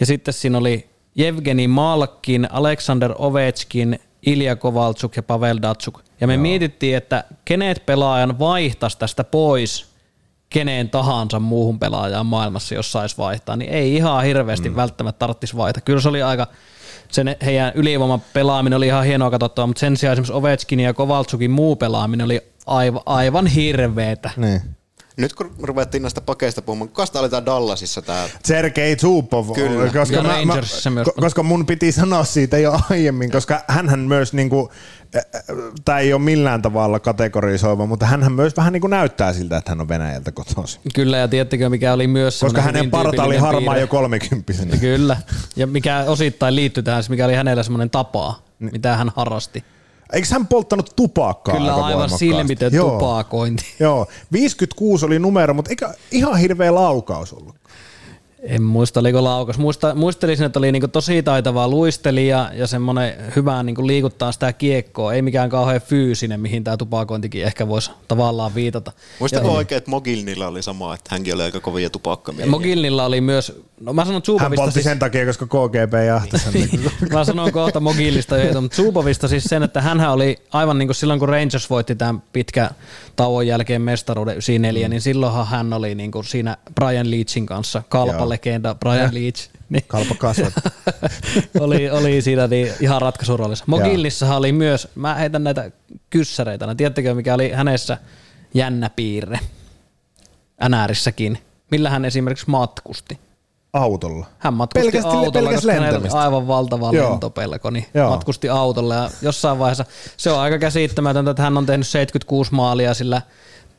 Ja sitten siinä oli Evgeni Malkin, Alexander Ovechkin, Ilja Kovaltsuk ja Pavel Datsuk. Ja me Joo. mietittiin, että kenet pelaajan vaihtaisi tästä pois keneen tahansa muuhun pelaajaan maailmassa, jos saisi vaihtaa, niin ei ihan hirveästi mm. välttämättä tarvitsisi vaihtaa. Kyllä se oli aika, sen heidän ylivoiman pelaaminen oli ihan hienoa katsottavaa, mutta sen sijaan esimerkiksi Ovechkin ja Kovaltsukin muu pelaaminen oli aivan, aivan hirveetä. Niin. Nyt kun ruvettiin näistä pakeista puhumaan, kuka oli tää Dallasissa tää? Sergei Zubov. Kyllä. Koska, mä, mä, myös. koska mun piti sanoa siitä jo aiemmin, koska hän myös niinku, tämä ei ole millään tavalla kategorisoiva, mutta hän myös vähän niinku näyttää siltä, että hän on Venäjältä kotoisin. Kyllä, ja tiedättekö mikä oli myös Koska hänen parta oli harmaa jo kolmekymppisenä. Kyllä, ja mikä osittain liittyy tähän, mikä oli hänellä semmoinen tapa, niin. mitä hän harrasti. Eikö hän polttanut tupakkaa Kyllä aika aivan silmitön tupakointi. Joo, 56 oli numero, mutta eikä ihan hirveä laukaus ollut. En muista, oliko laukas. Muista, muistelisin, että oli niinku tosi taitava luistelija ja semmoinen hyvä niinku liikuttaa sitä kiekkoa. Ei mikään kauhean fyysinen, mihin tämä tupakointikin ehkä voisi tavallaan viitata. Muistako ja, oikein, että Mogilnilla oli sama, että hänkin oli aika kovia tupakkamiehiä? Mogilnilla oli myös, no mä sanon Zubovista. Hän poltti siis, sen takia, koska KGB jahtasi niin, Mä sanon kohta Mogilista, mutta Zubovista siis sen, että hän oli aivan niin kuin silloin, kun Rangers voitti tämän pitkä tauon jälkeen mestaruuden 94, mm. niin silloinhan hän oli niin kuin siinä Brian Leachin kanssa kalpalle legenda Brian ja. Leach. Niin. Kalpa kasvat. oli, oli siinä niin ihan ratkaisuroolissa. Mogillissahan oli myös, mä heitän näitä kyssäreitä, no, tiedättekö mikä oli hänessä jännä piirre NRissäkin, millä hän esimerkiksi matkusti. Autolla. Hän matkusti pelkästi, autolla, koska hänellä oli aivan valtava Joo. lentopelko, niin Joo. matkusti autolla ja jossain vaiheessa se on aika käsittämätöntä, että hän on tehnyt 76 maalia sillä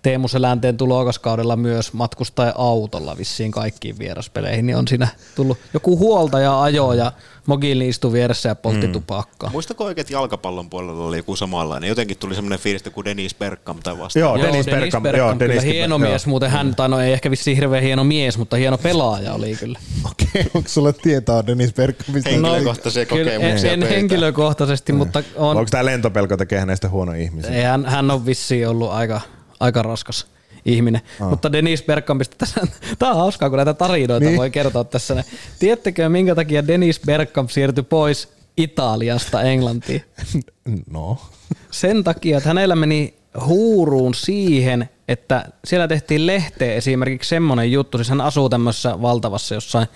Teemu Selänteen tulokaskaudella myös matkustaa autolla vissiin kaikkiin vieraspeleihin, niin on siinä tullut joku huoltaja ajo ja Mogilni istui vieressä ja poltti mm. tupakkaa. Muistako oikein, että jalkapallon puolella oli joku samanlainen? Jotenkin tuli semmoinen fiilis kuin Dennis Bergkamp tai vasta. Joo, joo Dennis, Bergkamp, Bergkamp joo, Dennis hieno joo. mies, muuten hän, tai no ei ehkä vissiin hirveän hieno mies, mutta hieno pelaaja oli kyllä. Okei, okay, onko sulla tietoa Dennis Bergkampista? Henkilökohtaisia no, kokemuksia. En, en henkilökohtaisesti, mm. mutta on... Onko tämä lentopelko tekee hänestä huono ihminen? Ei, hän, hän on vissiin ollut aika, aika raskas ihminen. Oh. Mutta Dennis Bergkampista tässä, tämä on hauskaa, kun näitä tarinoita niin. voi kertoa tässä. Tiedättekö, minkä takia Dennis Bergkamp siirtyi pois Italiasta Englantiin? No. Sen takia, että hänellä meni huuruun siihen, että siellä tehtiin lehteen esimerkiksi semmoinen juttu, siis hän asuu tämmöisessä valtavassa jossain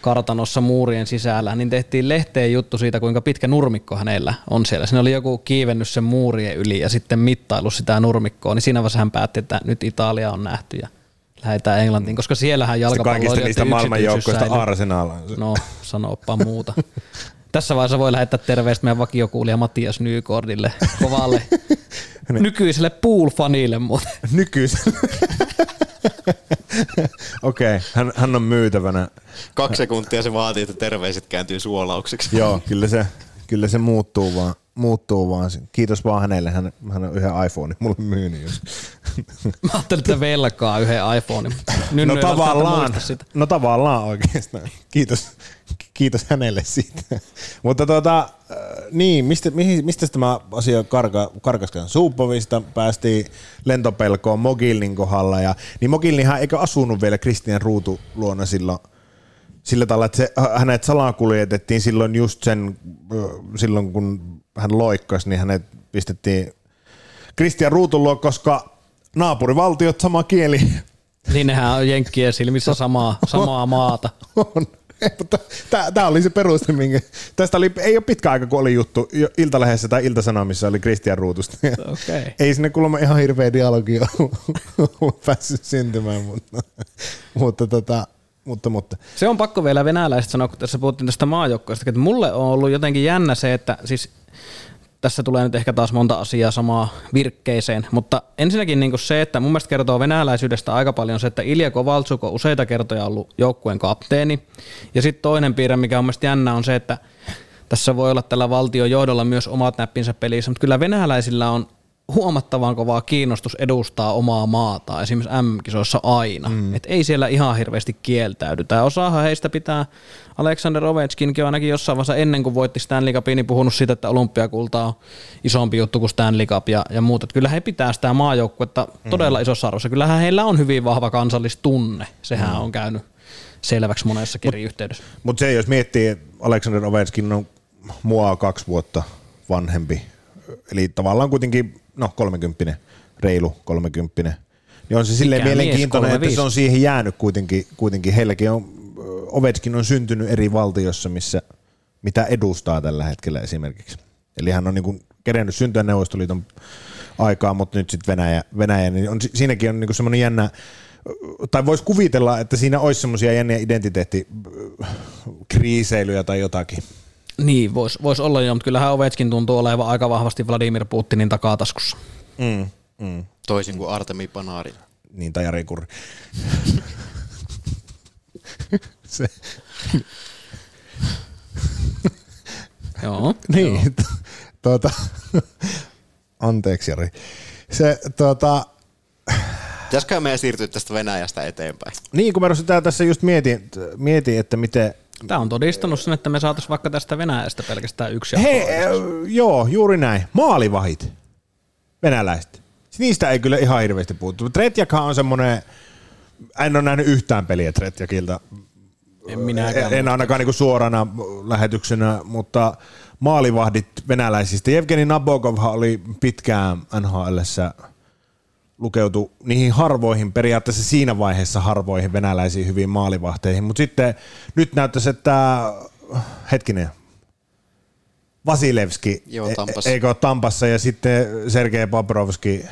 kartanossa muurien sisällä, niin tehtiin lehteen juttu siitä, kuinka pitkä nurmikko hänellä on siellä. Siinä oli joku kiivennyt sen muurien yli ja sitten mittailu sitä nurmikkoa, niin siinä vaiheessa hän päätti, että nyt Italia on nähty ja lähdetään Englantiin, koska siellähän jalkapallo Kaikista niistä maailmanjoukkoista Arsenal. No, sanopa muuta. Tässä vaiheessa voi lähettää terveistä meidän vakiokuulija Matias Nykordille, kovalle niin. nykyiselle pool-fanille muuten. Nykyiselle. Okei, okay, hän, hän on myytävänä. Kaksi sekuntia se vaatii, että terveiset kääntyy suolaukseksi. Joo, kyllä se, kyllä se muuttuu vaan. Muuttuu vaan. Kiitos vaan hänelle. Hän, hän on yhden iPhone mulle myynyt. Jos. Mä ajattelin, että velkaa yhden iPhone. no tavallaan, no tavallaan oikeastaan. Kiitos, kiitos hänelle siitä. Mutta tota, äh, niin, mistä, mihin, mistä tämä asia karka, karkaskaan? Suupovista päästiin lentopelkoon Mogilnin kohdalla. Ja, niin Mogilninhan eikö asunut vielä Kristian Ruutu luona silloin, sillä tavalla, että se, hänet salakuljetettiin silloin just sen, silloin kun hän loikkasi, niin hänet pistettiin Kristian Ruutun luo, koska naapurivaltiot sama kieli. Niin nehän on Jenkkien silmissä samaa, samaa maata. On. Tämä oli se peruste, minkä... Tästä oli, ei ole pitkä aika, kun oli juttu Iltalehdessä tai Iltasanomissa oli Kristian Ruutusta. Okay. Ei sinne kuulemma ihan hirveä dialogi ole päässyt syntymään, mutta, mutta, tota, mutta, mutta. Se on pakko vielä venäläistä sanoa, kun tässä puhuttiin tästä maajoukkoista, että mulle on ollut jotenkin jännä se, että siis tässä tulee nyt ehkä taas monta asiaa samaa virkkeeseen, mutta ensinnäkin niin se, että mun mielestä kertoo venäläisyydestä aika paljon se, että Ilja Kovaltsuk on useita kertoja ollut joukkueen kapteeni. Ja sitten toinen piirre, mikä on mielestäni jännä, on se, että tässä voi olla tällä valtion johdolla myös omat näppinsä pelissä, mutta kyllä venäläisillä on huomattavan kovaa kiinnostus edustaa omaa maata esimerkiksi M-kisoissa aina. Mm. Et ei siellä ihan hirveästi kieltäydytä. Ja osahan heistä pitää, Alexander Ovechkinkin on ainakin jossain vaiheessa ennen kuin voitti Stanley Cupin, niin puhunut siitä, että olympiakulta on isompi juttu kuin Stanley Cup ja, ja muut. Et kyllä he pitää sitä maajoukkuetta mm. todella isossa arvossa. Kyllähän heillä on hyvin vahva kansallistunne. Sehän mm. on käynyt selväksi monessa eri yhteydessä. Mutta se, jos miettii, että Alexander Ovechkin on mua kaksi vuotta vanhempi, eli tavallaan kuitenkin no 30, reilu 30, niin on se silleen Mikä mielenkiintoinen, mies, että se on siihen jäänyt kuitenkin, kuitenkin heilläkin on, Ovechkin on syntynyt eri valtiossa, missä mitä edustaa tällä hetkellä esimerkiksi. Eli hän on niin kuin kerennyt syntyä Neuvostoliiton aikaa, mutta nyt sitten Venäjä, Venäjä, niin on, siinäkin on niin semmoinen jännä, tai voisi kuvitella, että siinä olisi semmoisia jänniä identiteettikriiseilyjä tai jotakin. Niin, voisi vois olla jo, mutta kyllähän Ovechkin tuntuu olevan aika vahvasti Vladimir Putinin takataskussa. Mm, mm. Toisin kuin Artemi Panari. Niin, tai Jari Kurri. Se. Joo. niin, joo. tuota, anteeksi Jari. Se, tuota, Pitäisikö meidän siirtyä tästä Venäjästä eteenpäin? Niin, kun mä tässä just mietin, mietin että miten, Tämä on todistanut sen, että me saataisiin vaikka tästä Venäjästä pelkästään yksi Hei, äh, joo, juuri näin. Maalivahit, venäläiset. Niistä ei kyllä ihan hirveästi puhuttu. Tretjakhan on semmoinen, en ole nähnyt yhtään peliä Tretjakilta. En minäkään. En, en ainakaan niinku suorana lähetyksenä, mutta maalivahdit venäläisistä. Evgeni Nabokovhan oli pitkään NHLssä – lukeutu niihin harvoihin, periaatteessa siinä vaiheessa harvoihin venäläisiin hyviin maalivahteihin, mutta sitten nyt näyttäisi, että hetkinen, Vasilevski, Joo, Tampassa. eikö ole Tampassa, ja sitten Sergei Bobrovski,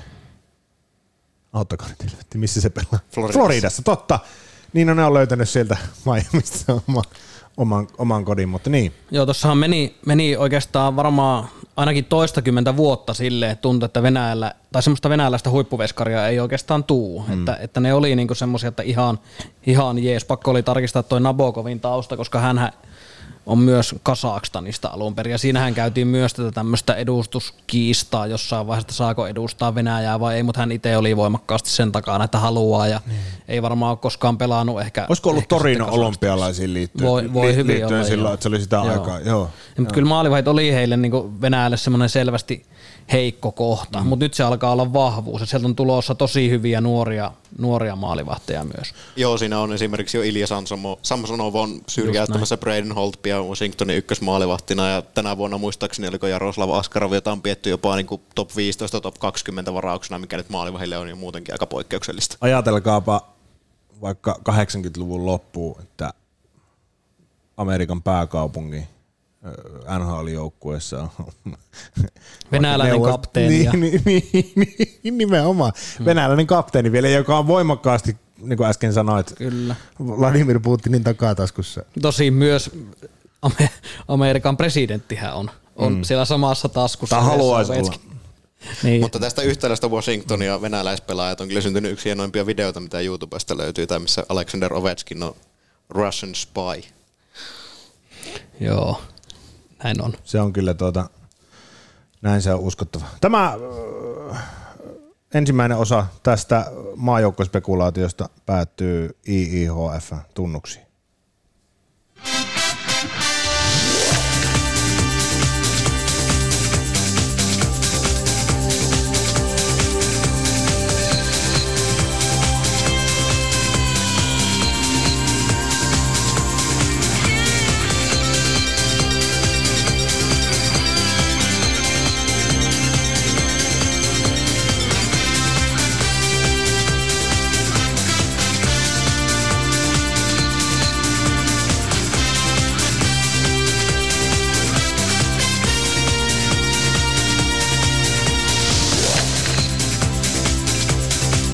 auttakaa nyt missä se pelaa? Floridassa. Floridassa, totta. Niin on ne on löytänyt sieltä Miamista oma, oman, oman kodin, mutta niin. Joo, tuossahan meni, meni oikeastaan varmaan ainakin toistakymmentä vuotta sille, että tuntui, että Venäjällä, tai semmoista venäläistä huippuveskaria ei oikeastaan tuu. Mm. Että, että ne oli niinku semmoisia, että ihan, ihan jees, pakko oli tarkistaa toi Nabokovin tausta, koska hän on myös Kasakstanista alun perin. Ja siinähän käytiin myös tätä tämmöistä edustuskiistaa jossain vaiheessa, että saako edustaa Venäjää vai ei, mutta hän itse oli voimakkaasti sen takana, että haluaa ja niin. ei varmaan ole koskaan pelannut ehkä. Olisiko ollut ehkä Torino olympialaisiin liittyen? Voi, voi li- hyvin liittyen olla, silloin, joo. että se oli sitä joo. aikaa. Joo. Ja, mutta kyllä maalivahit oli heille niin Venäjälle semmoinen selvästi heikko kohta, mm. mutta nyt se alkaa olla vahvuus ja sieltä on tulossa tosi hyviä nuoria, nuoria maalivahteja myös. Joo, siinä on esimerkiksi jo Ilja Samsonov on syrjäyttämässä Braden Holtpia Washingtonin ykkösmaalivahtina ja tänä vuonna muistaakseni oliko Jaroslav Askarov, jota on pietty jopa niin kuin top 15, top 20 varauksena, mikä nyt maalivahille on jo muutenkin aika poikkeuksellista. Ajatelkaapa vaikka 80-luvun loppuun, että Amerikan pääkaupungin NHL-joukkueessa on Venäläinen neuvost... kapteeni. Niin, niin, niin, niin, nimenomaan. Hmm. Venäläinen kapteeni vielä, joka on voimakkaasti, niin kuin äsken sanoit, Kyllä. Vladimir Putinin takataskussa. Tosin myös Amerikan presidenttihän on, on hmm. siellä samassa taskussa. Tai haluaisi olla. Niin. Mutta tästä yhtälöstä Washington ja venäläispelaajat on kyllä syntynyt yksi hienoimpia videoita, mitä YouTubesta löytyy, tai missä Alexander Ovechkin on Russian spy. Joo, näin on. Se on kyllä tuota, näin se on uskottava. Tämä äh, ensimmäinen osa tästä maajoukkospekulaatiosta päättyy IIHF-tunnuksiin.